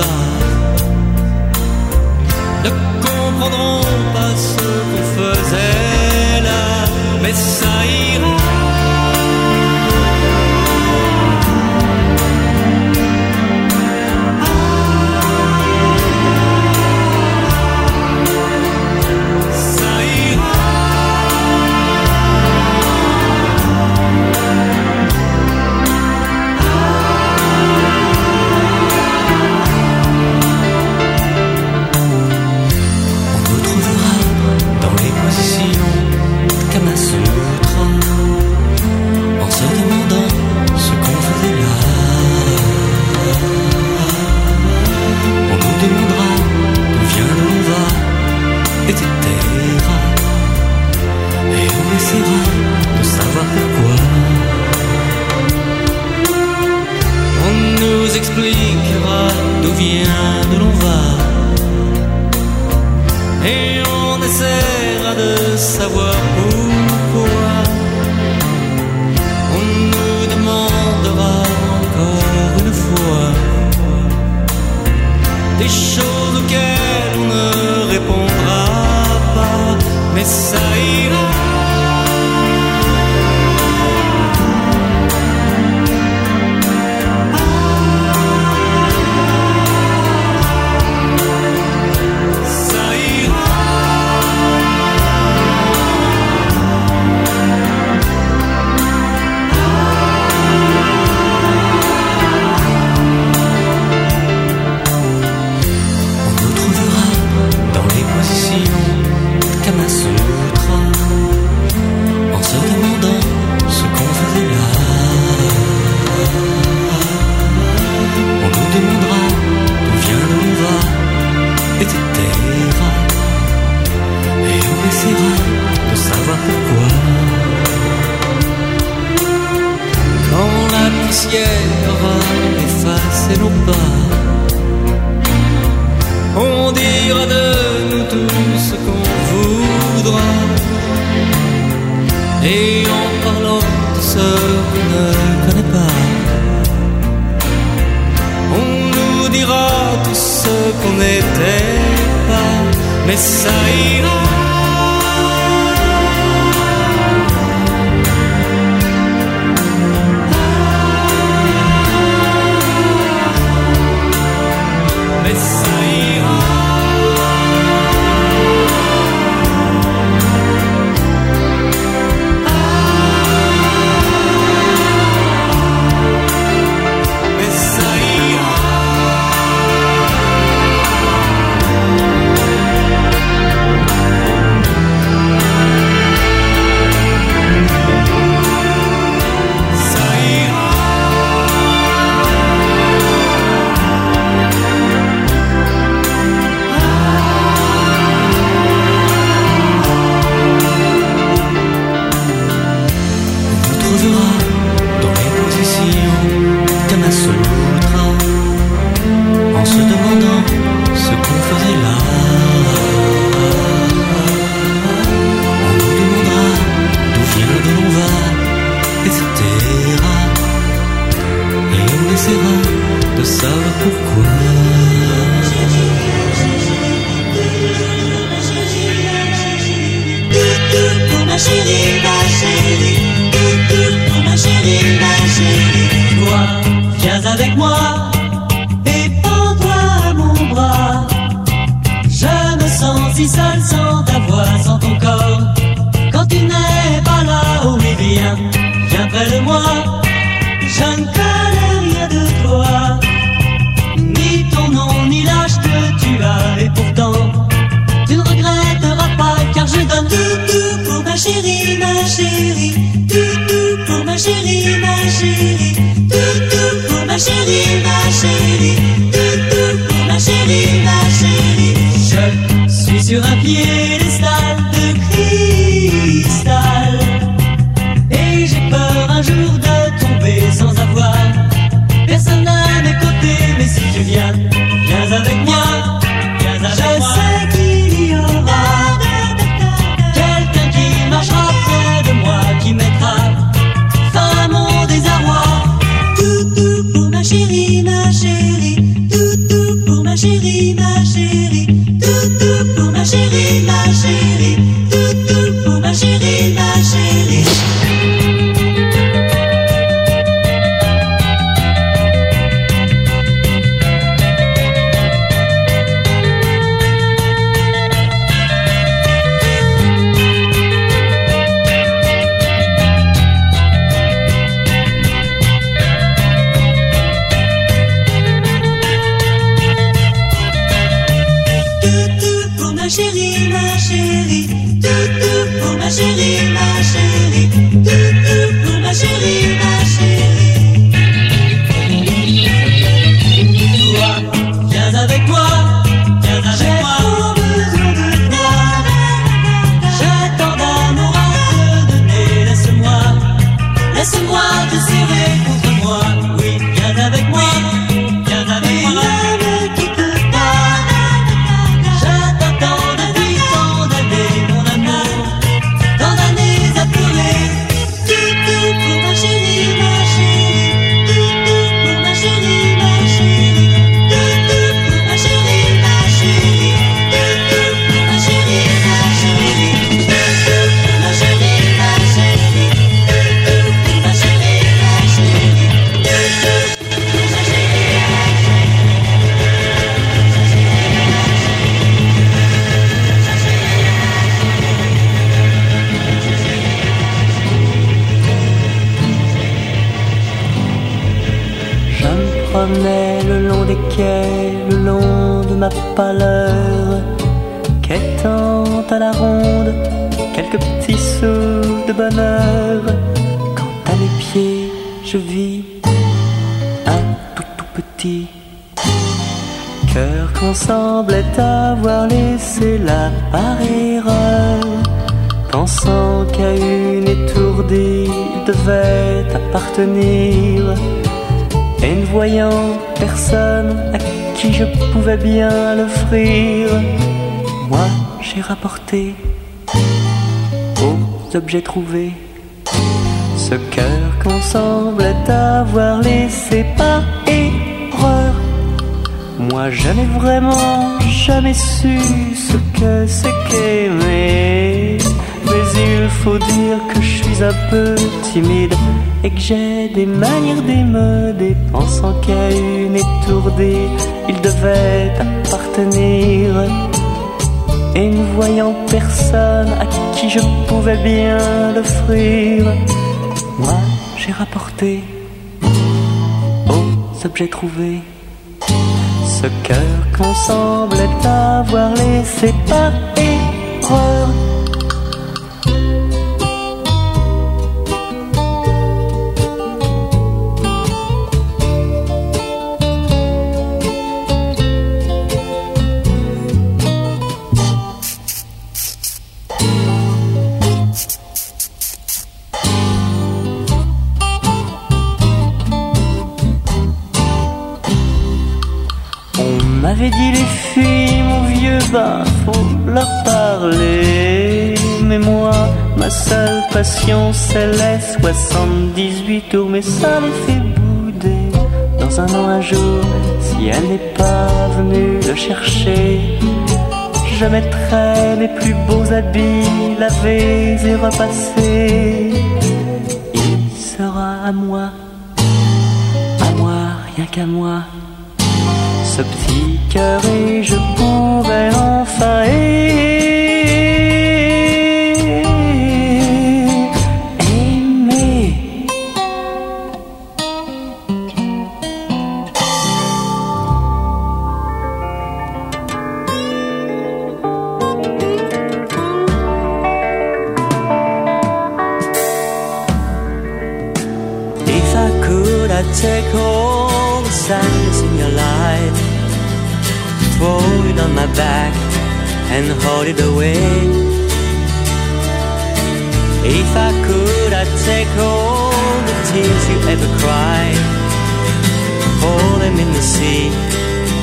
ici-bas ne comprendront pas ce de savoir ma chérie, ma chérie. Objets trouvés ce cœur qu'on semblait avoir laissé par erreur. Moi, jamais vraiment, jamais su ce que c'est qu'aimer. Mais il faut dire que je suis un peu timide et que j'ai des manières d'émeuder, pensant qu'à une étourdie, il devait appartenir. Et ne voyant personne à qui je pouvais bien l'offrir, moi j'ai rapporté aux objets trouvés ce cœur qu'on semblait avoir laissé par erreur. Passion, c'est les 78 tours. Mais ça les fait bouder dans un an, un jour. Si elle n'est pas venue le chercher, je mettrai mes plus beaux habits, lavés et repassés. Il sera à moi, à moi, rien qu'à moi ce petit cœur et je pourrais enfin. I'd take all the sadness in your life, throw it on my back, and hold it away. If I could, I'd take all the tears you ever cried, pour them in the sea,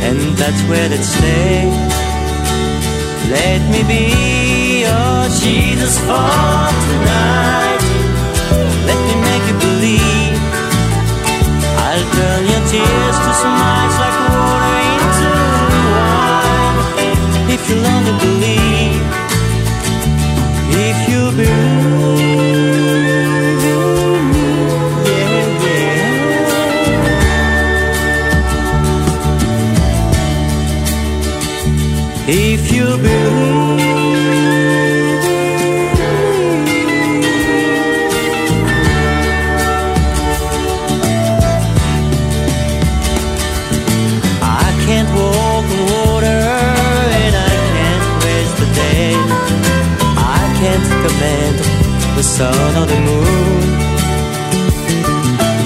and that's where they'd stay. Let me be your Jesus for tonight. Tears to smiles like water into wine. If you'll only believe, sun or the moon.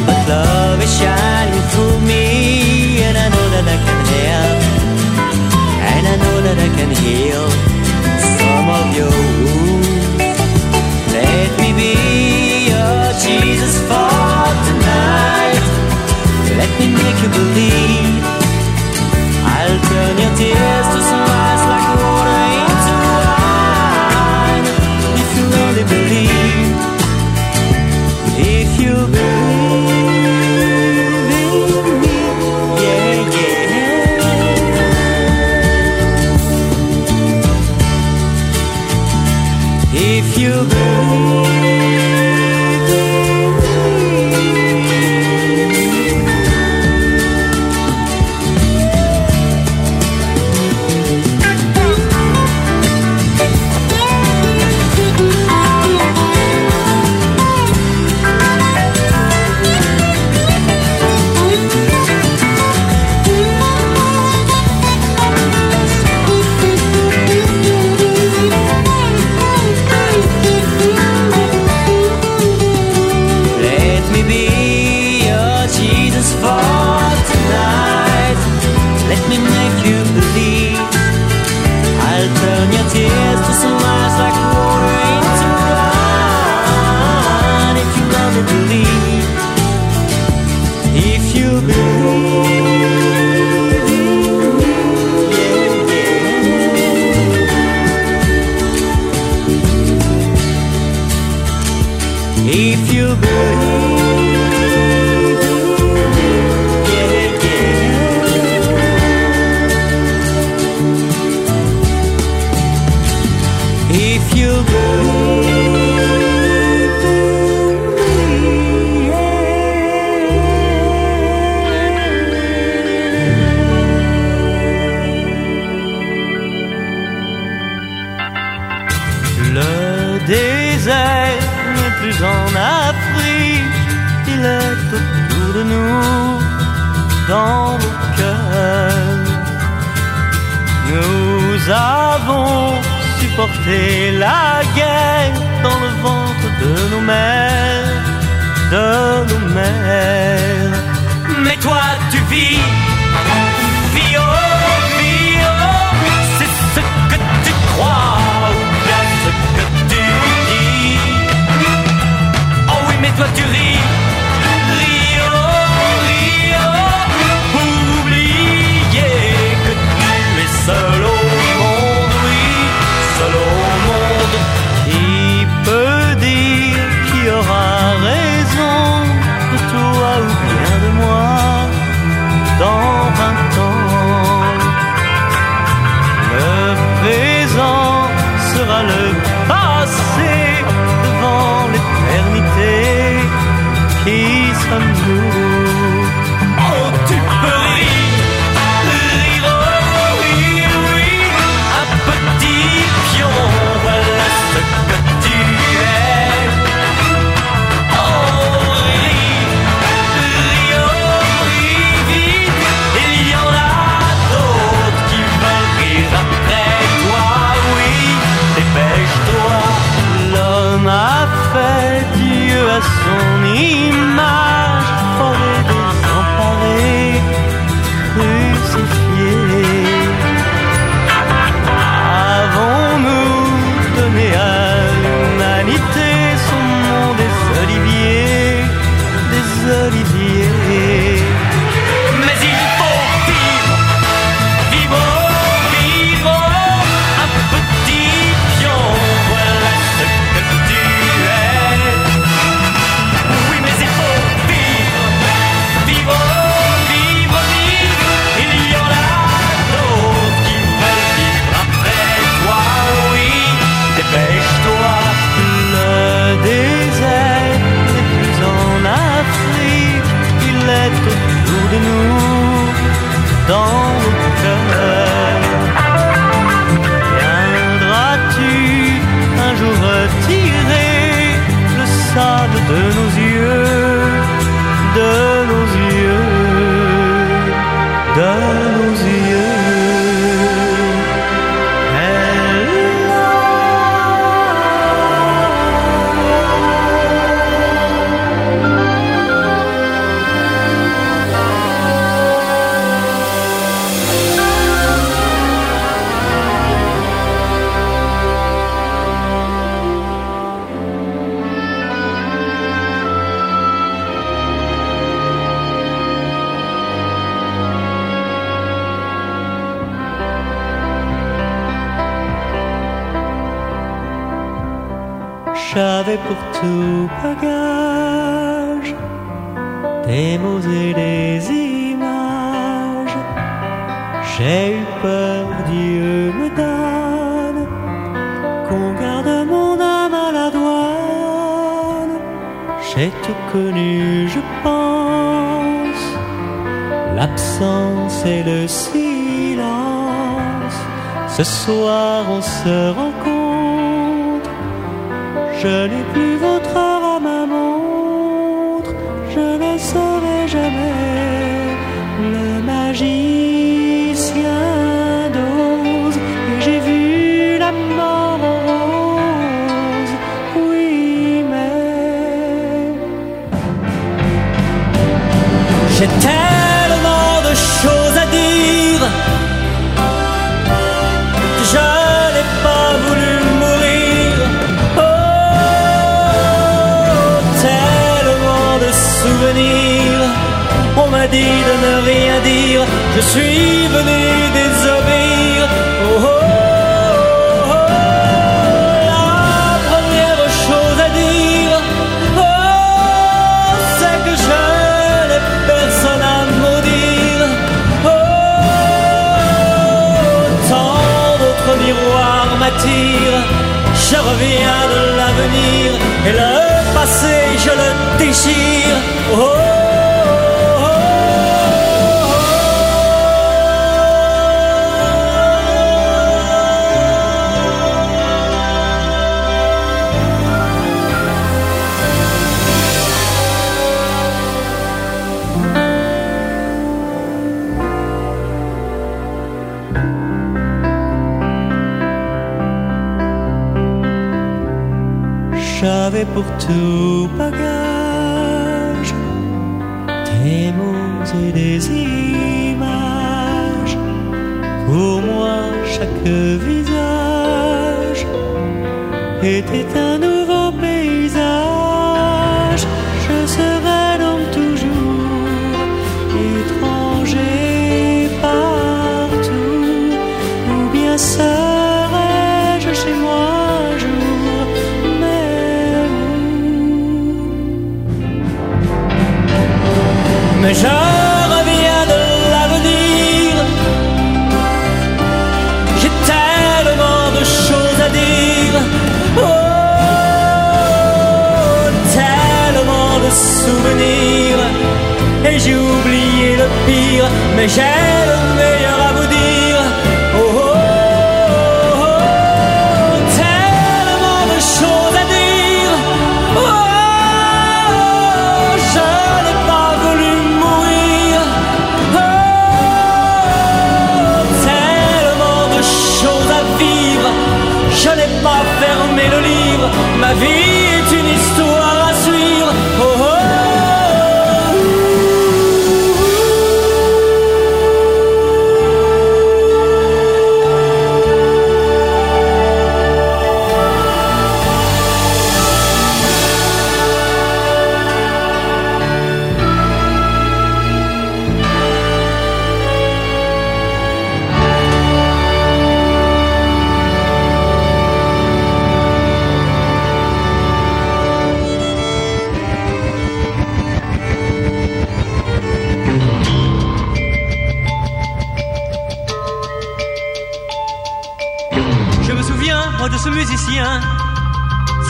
But love is shining through me and I know that I can help. And I know that I can heal some of your wounds. Let me be your Jesus for tonight. Let me make you believe. I'll turn your tears to porter la guerre dans le ventre de nos mères, de nos mères. Mais toi, tu vis, vis, oh, vis, oh. c'est ce que tu crois ou bien ce que tu dis. Oh oui, mais toi, tu ris. Mais je reviens de l'avenir. J'ai tellement de choses à dire. Oh, tellement de souvenirs. Et j'ai oublié le pire, mais j'ai le meilleur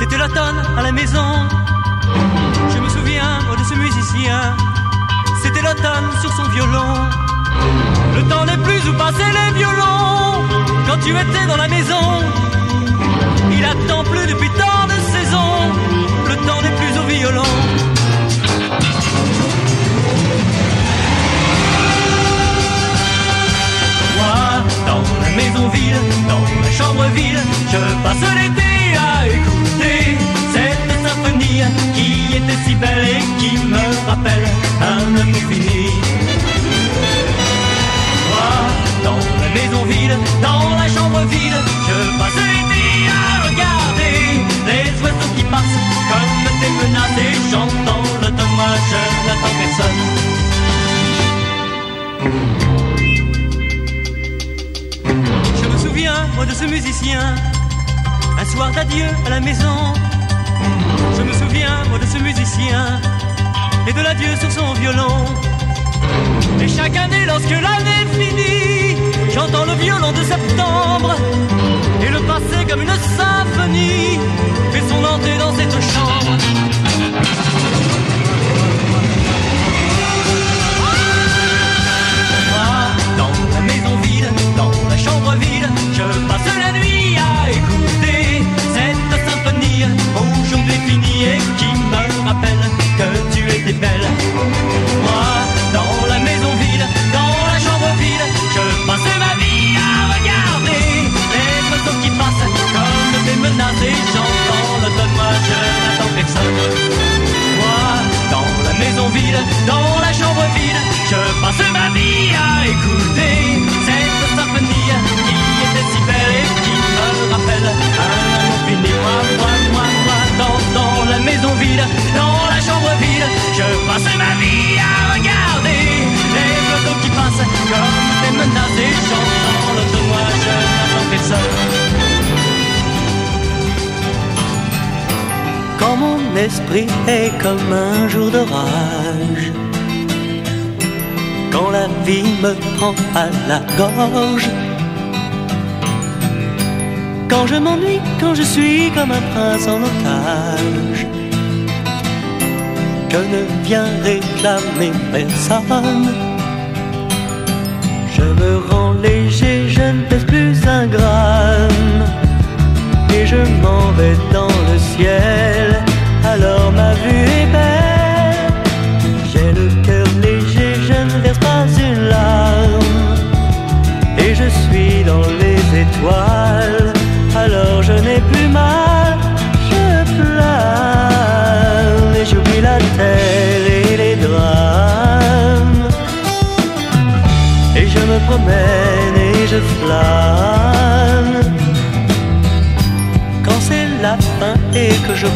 C'était l'automne à la maison. Je me souviens, de ce musicien. C'était l'automne sur son violon. Le temps n'est plus où passer les violons. Quand tu étais dans la maison, il attend plus depuis tant de saisons. Le temps n'est plus au violon. Moi, dans la maison vide, dans la chambre vide, je passe l'été de ce musicien, un soir d'adieu à la maison. Je me souviens, moi, de ce musicien, et de l'adieu sur son violon. Et chaque année, lorsque l'année finit, j'entends le violon de septembre. Et le passé, comme une symphonie, fait son entrée dans cette chambre. Moi, dans la maison vide, dans la chambre vide, je passe ma vie à regarder les oiseaux qui passent comme des menaces et j'entends le moi je n'attends personne. Moi, dans la maison vide, dans la chambre vide, je passe ma vie à écouter cette symphonie qui était si belle et qui me rappelle un fini. Moi, moi, moi, moi, dans, dans la maison vide, comme des menaces et. Quand mon esprit est comme un jour d'orage, quand la vie me prend à la gorge, quand je m'ennuie, quand je suis comme un prince en otage, je ne viens réclamer personne. Je me rends léger, je ne pèse plus un gramme et je m'en vais dans le ciel.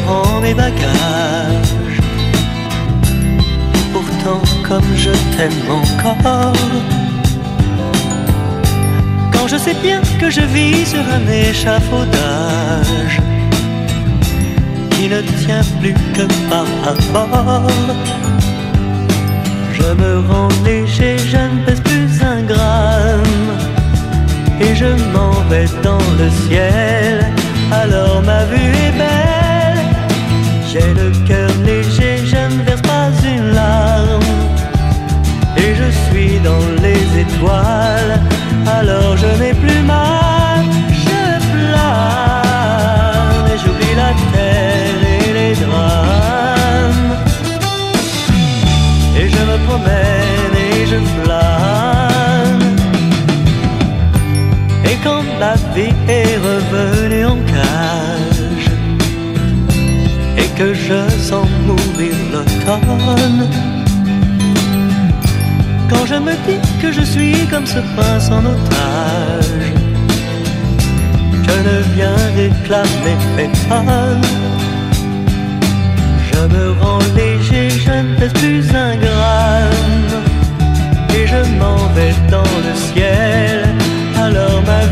Prends mes bagages. Pourtant, comme je t'aime encore. Quand je sais bien que je vis sur un échafaudage qui ne tient plus que par rapport. Je me rends léger, je ne pèse plus un gramme. Et je m'en vais dans le ciel, alors ma vue est belle. J'ai le cœur léger, je ne verse pas une larme. Et je suis dans les étoiles, alors je n'ai plus mal. Je plane et j'oublie la terre et les drames. Et je me promène et je flâne. Et quand la vie est revenue en cage, et que je sens mourir l'automne, quand je me dis que je suis comme ce prince en otage, je ne viens réclamer femmes. Je me rends léger, je ne pèse plus un gramme. Et je m'en vais dans le ciel, alors ma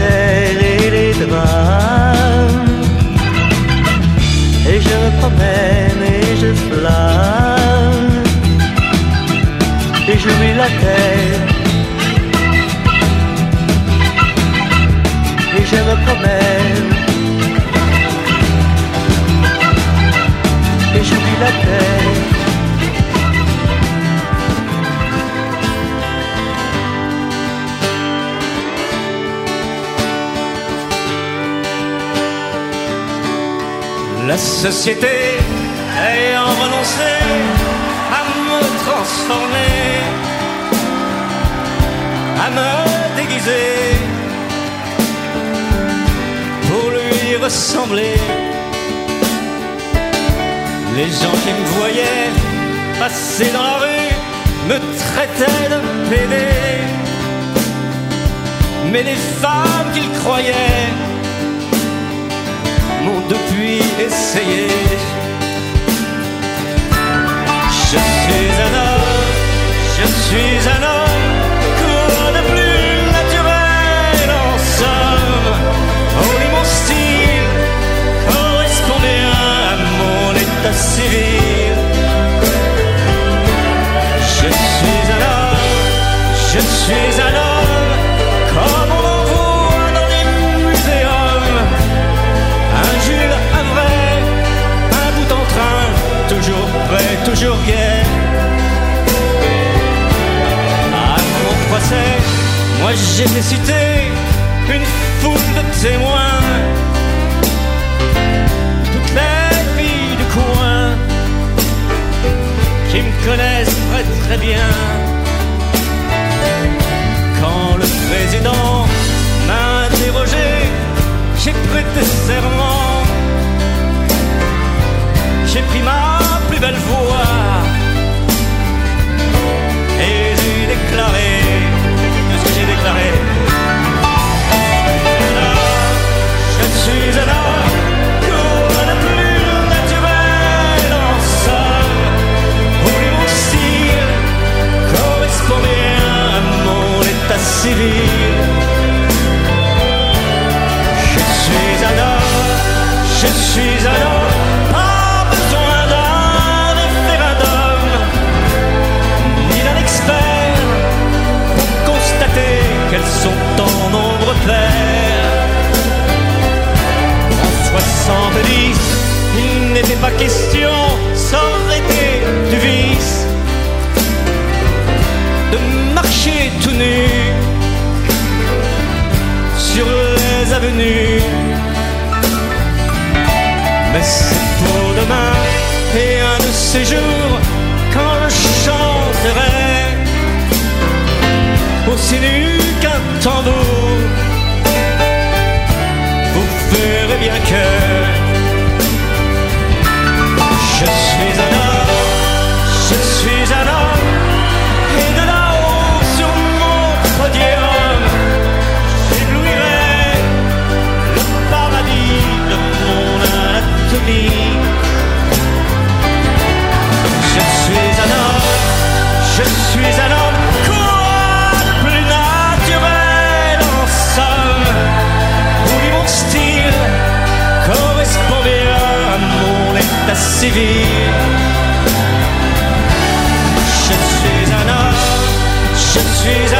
et les drames. Et je me promène et je flâne. Et j'oublie la terre. Et je me promène. Et j'oublie la terre. La société ayant renoncé à me transformer, à me déguiser pour lui ressembler. Les gens qui me voyaient passer dans la rue me traitaient de pédé. Mais les femmes qu'ils croyaient m'ont depuis essayé. Je suis un homme, je suis un homme, quoi de plus naturel en somme. Oh, et mon style correspond bien à mon état civil. Je suis un homme, je suis un homme, moi j'ai fait une foule de témoins. Toutes les filles du coin qui me connaissent très très bien. Quand le président m'a interrogé, j'ai prêté serment. J'ai pris ma plus belle voix et j'ai déclaré déclaré. Je suis un homme, quoi de plus naturel en somme. Oui, mon style correspond bien à mon état civil? Je suis un homme, je suis un homme, jours quand je chanterai aussi nu qu'un tambour. civile. Je suis un homme, je suis un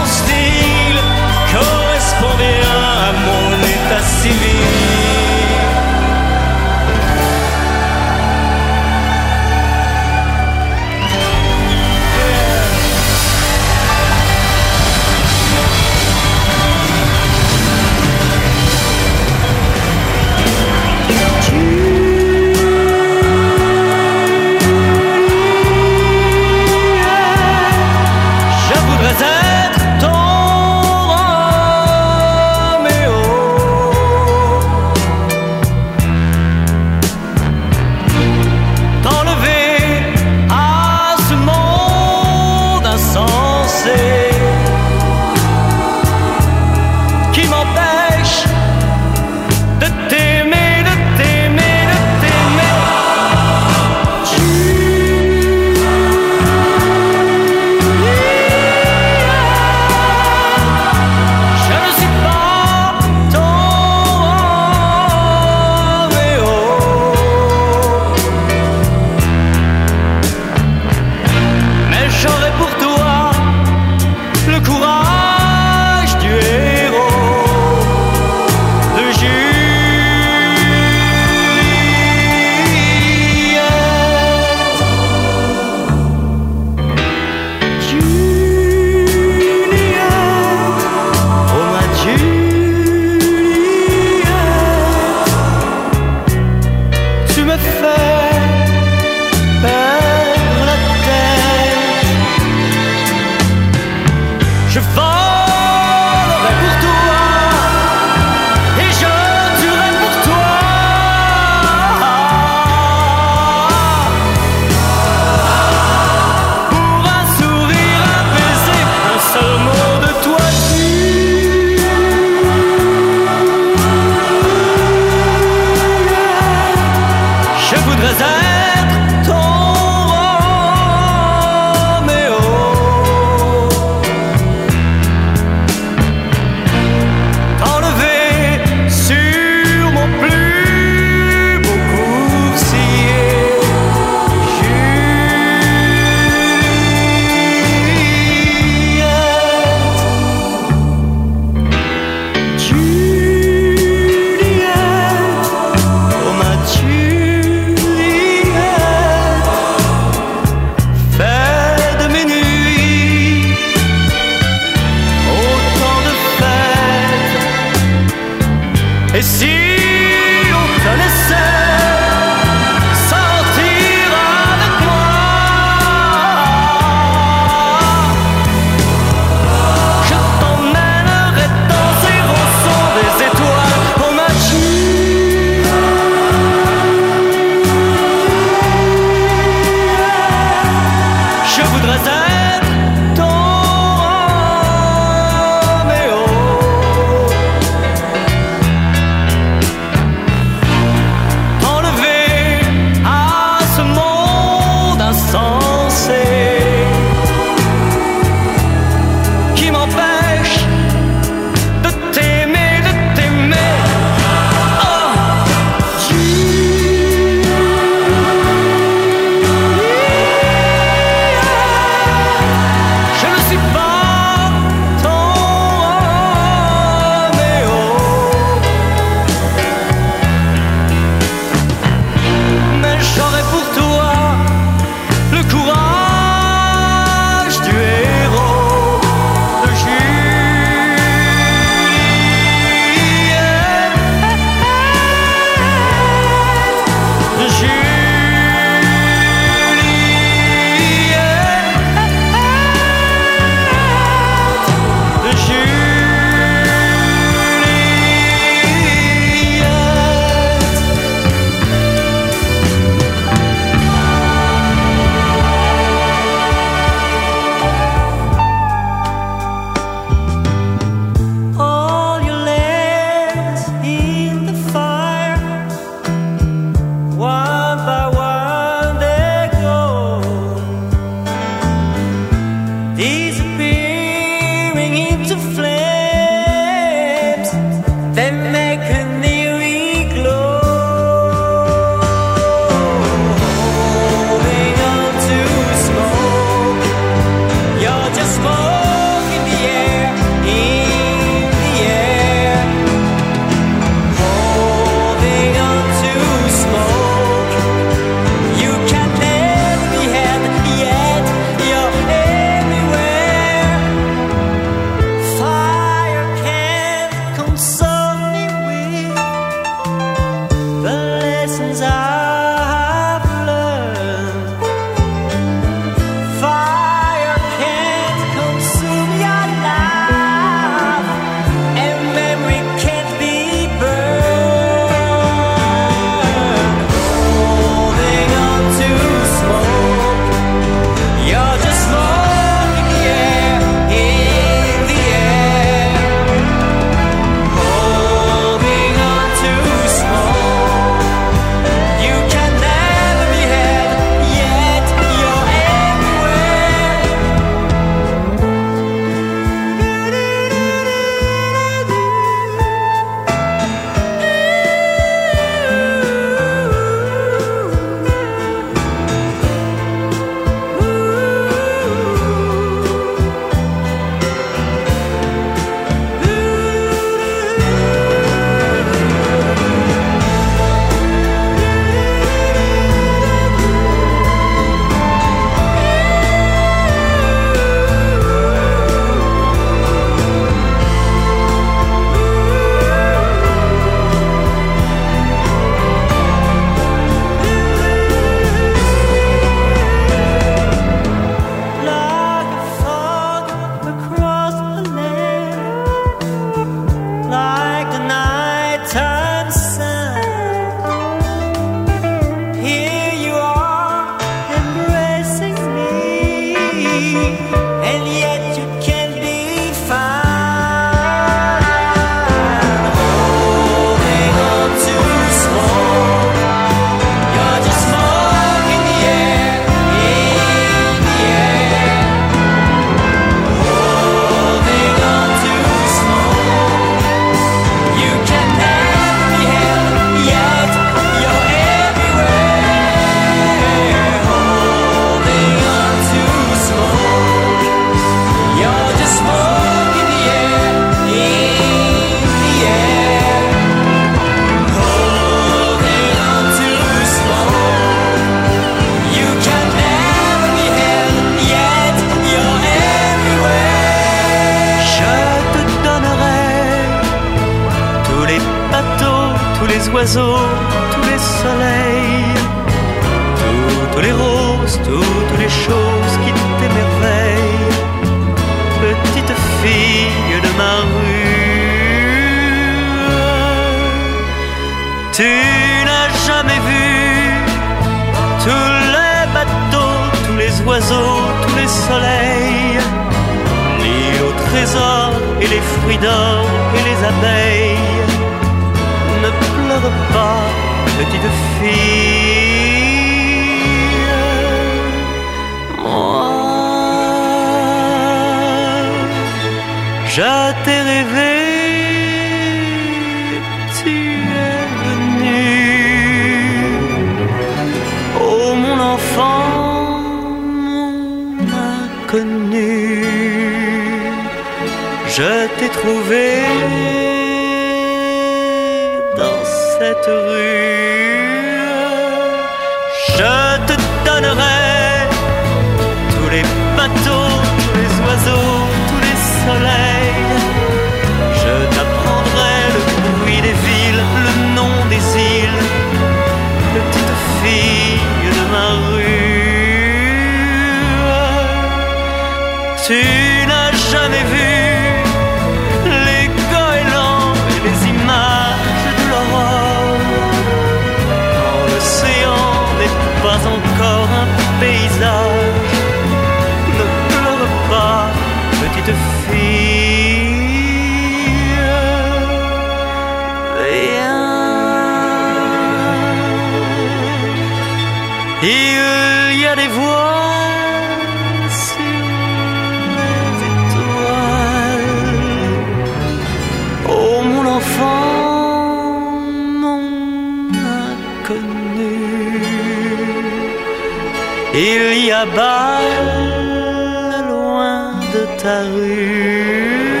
loin de ta rue.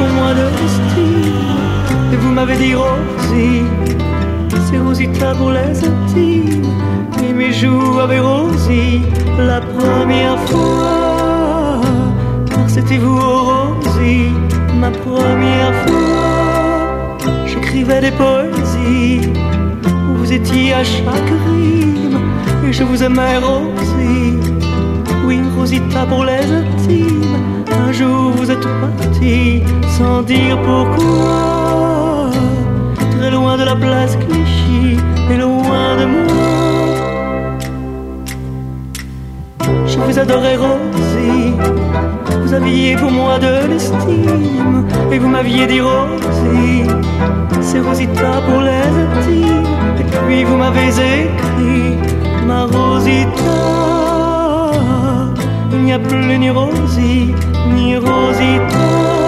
pour moi de rester. Et vous m'avez dit Rosie, c'est Rosita pour les intimes. Et mes joues avaient Rosie la première fois. Car c'était vous, oh Rosie, ma première fois? J'écrivais des poésies vous étiez à chaque rime. Et je vous aimais Rosie, oui Rosita pour les intimes un jour vous êtes parti sans dire pourquoi. Très loin de la place Clichy et loin de moi. Je vous adorais Rosie. Vous aviez pour moi de l'estime et vous m'aviez dit Rosie. C'est Rosita pour les intimes. Et puis vous m'avez écrit ma Rosita. Il n'y a plus ni Rosie ni rosito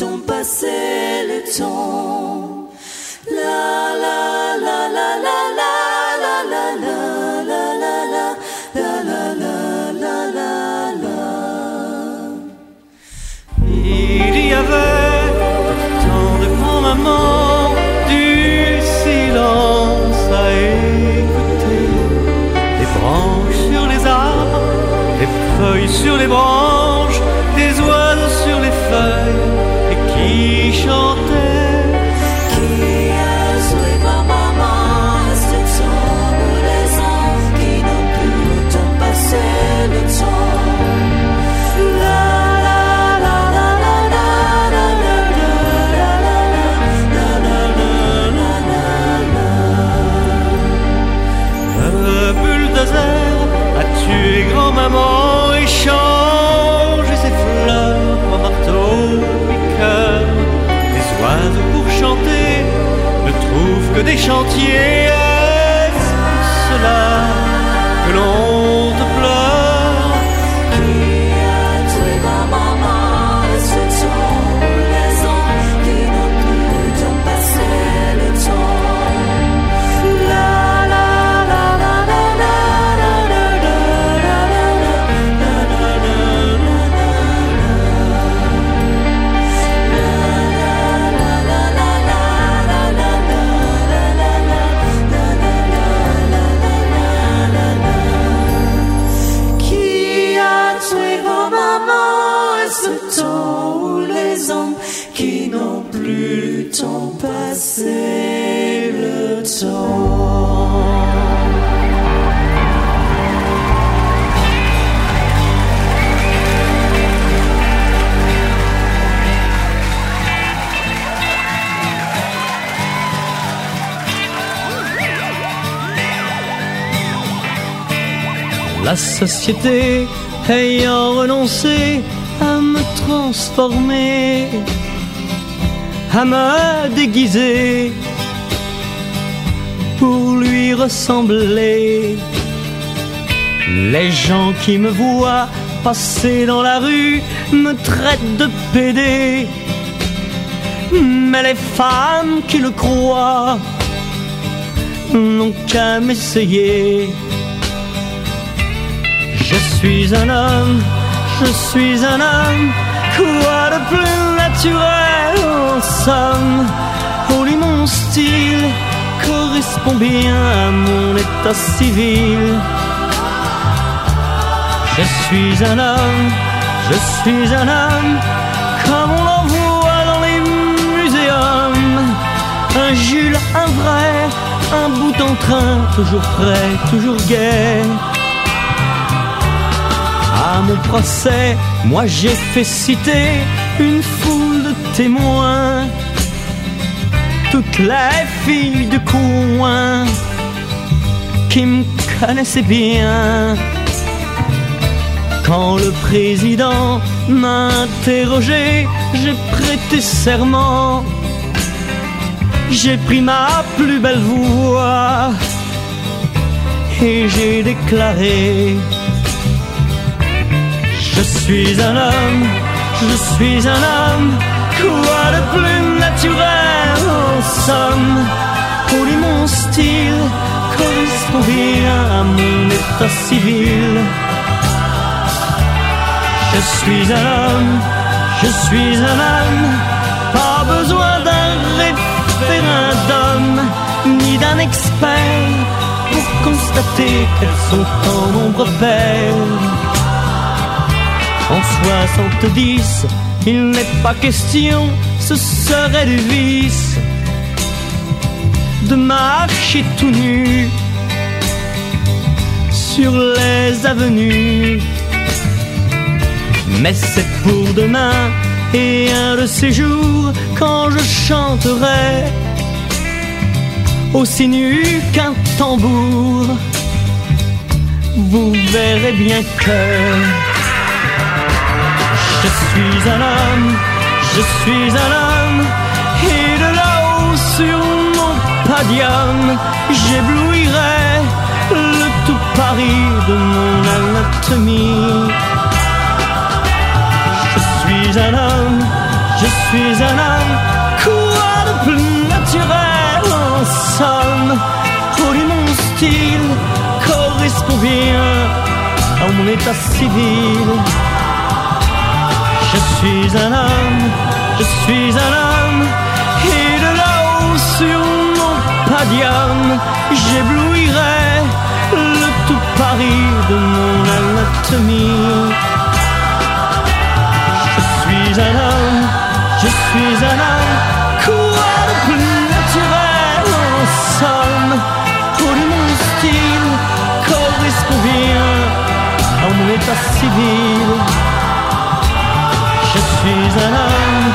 sont pas La société ayant renoncé à me transformer, à me déguiser pour lui ressembler. Les gens qui me voient passer dans la rue me traitent de pédé. Mais les femmes qui le croient n'ont qu'à m'essayer. Je suis un homme, je suis un homme, quoi de plus naturel en somme? Oh, lui, mon style correspond bien à mon état civil. Je suis un homme, je suis un homme, comme on en voit dans les muséums. Un Jules, un vrai, un bout en train, toujours prêt, toujours gai. À mon procès, moi j'ai fait citer une foule de témoins. Toutes les filles du coin qui me connaissaient bien. Quand le président m'a interrogé, j'ai prêté serment. J'ai pris ma plus belle voix et j'ai déclaré. Je suis un homme, je suis un homme, quoi de plus naturel en somme? Pour lui mon style correspond bien à mon état civil. Je suis un homme, je suis un homme, pas besoin d'un référendum, ni d'un expert pour constater qu'elles sont en nombre pair. En 70, il n'est pas question, ce serait du vice de marcher tout nu sur les avenues. Mais c'est pour demain et un de ces jours quand je chanterai aussi nu qu'un tambour. Vous verrez bien que je suis un homme, je suis un homme, et de là-haut sur mon padium, j'éblouirai le tout Paris de mon anatomie. Je suis un homme, je suis un homme, quoi de plus naturel en somme, pour lui mon style correspond bien à mon état civil. Je suis un homme, je suis un homme, et de là-haut sur mon padium, j'éblouirai le tout Paris de mon anatomie. Je suis un homme, je suis un homme, quoi plus naturel en somme, pour mon style correspond bien à mon état civil. Un homme,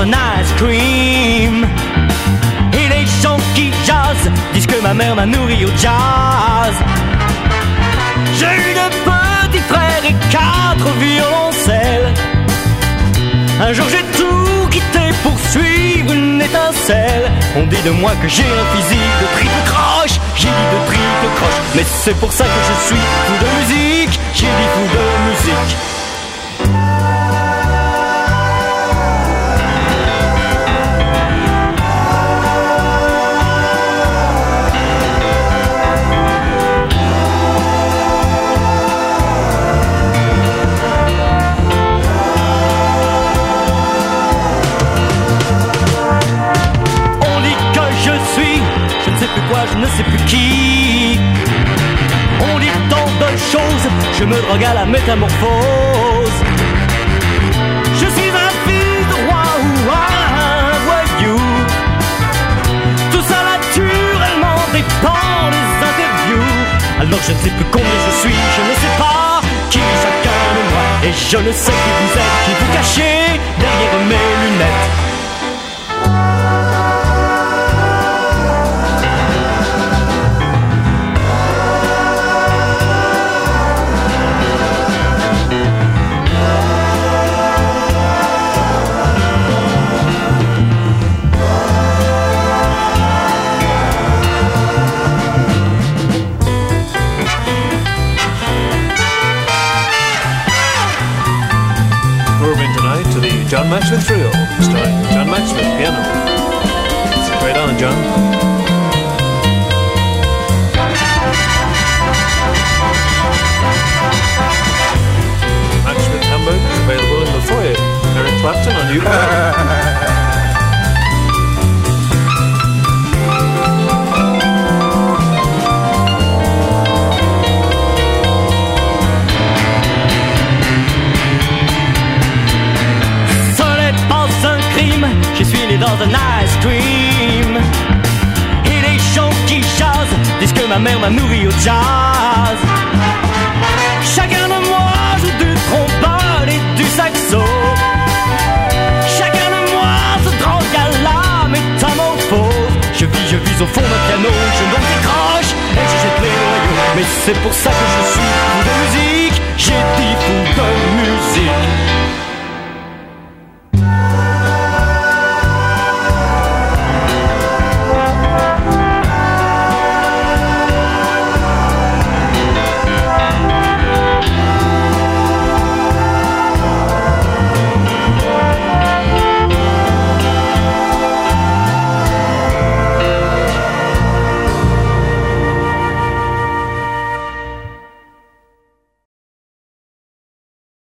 un ice cream. Et les gens qui jazzent disent que ma mère m'a nourri au jazz. J'ai eu deux petits frères et quatre violoncelles. Un jour j'ai tout quitté pour suivre une étincelle. On dit de moi que j'ai un physique de triple croche. J'ai dit de triple croche, mais c'est pour ça que je suis fou de musique. J'ai dit fou de musique. je me drogue à la métamorphose. Je suis un fils de roi ou un voyou. Tout ça naturellement dépend des interviews. Alors je ne sais plus combien je suis, je ne sais pas qui chacun de moi. Et je ne sais qui vous êtes, qui vous cachez derrière mes lunettes.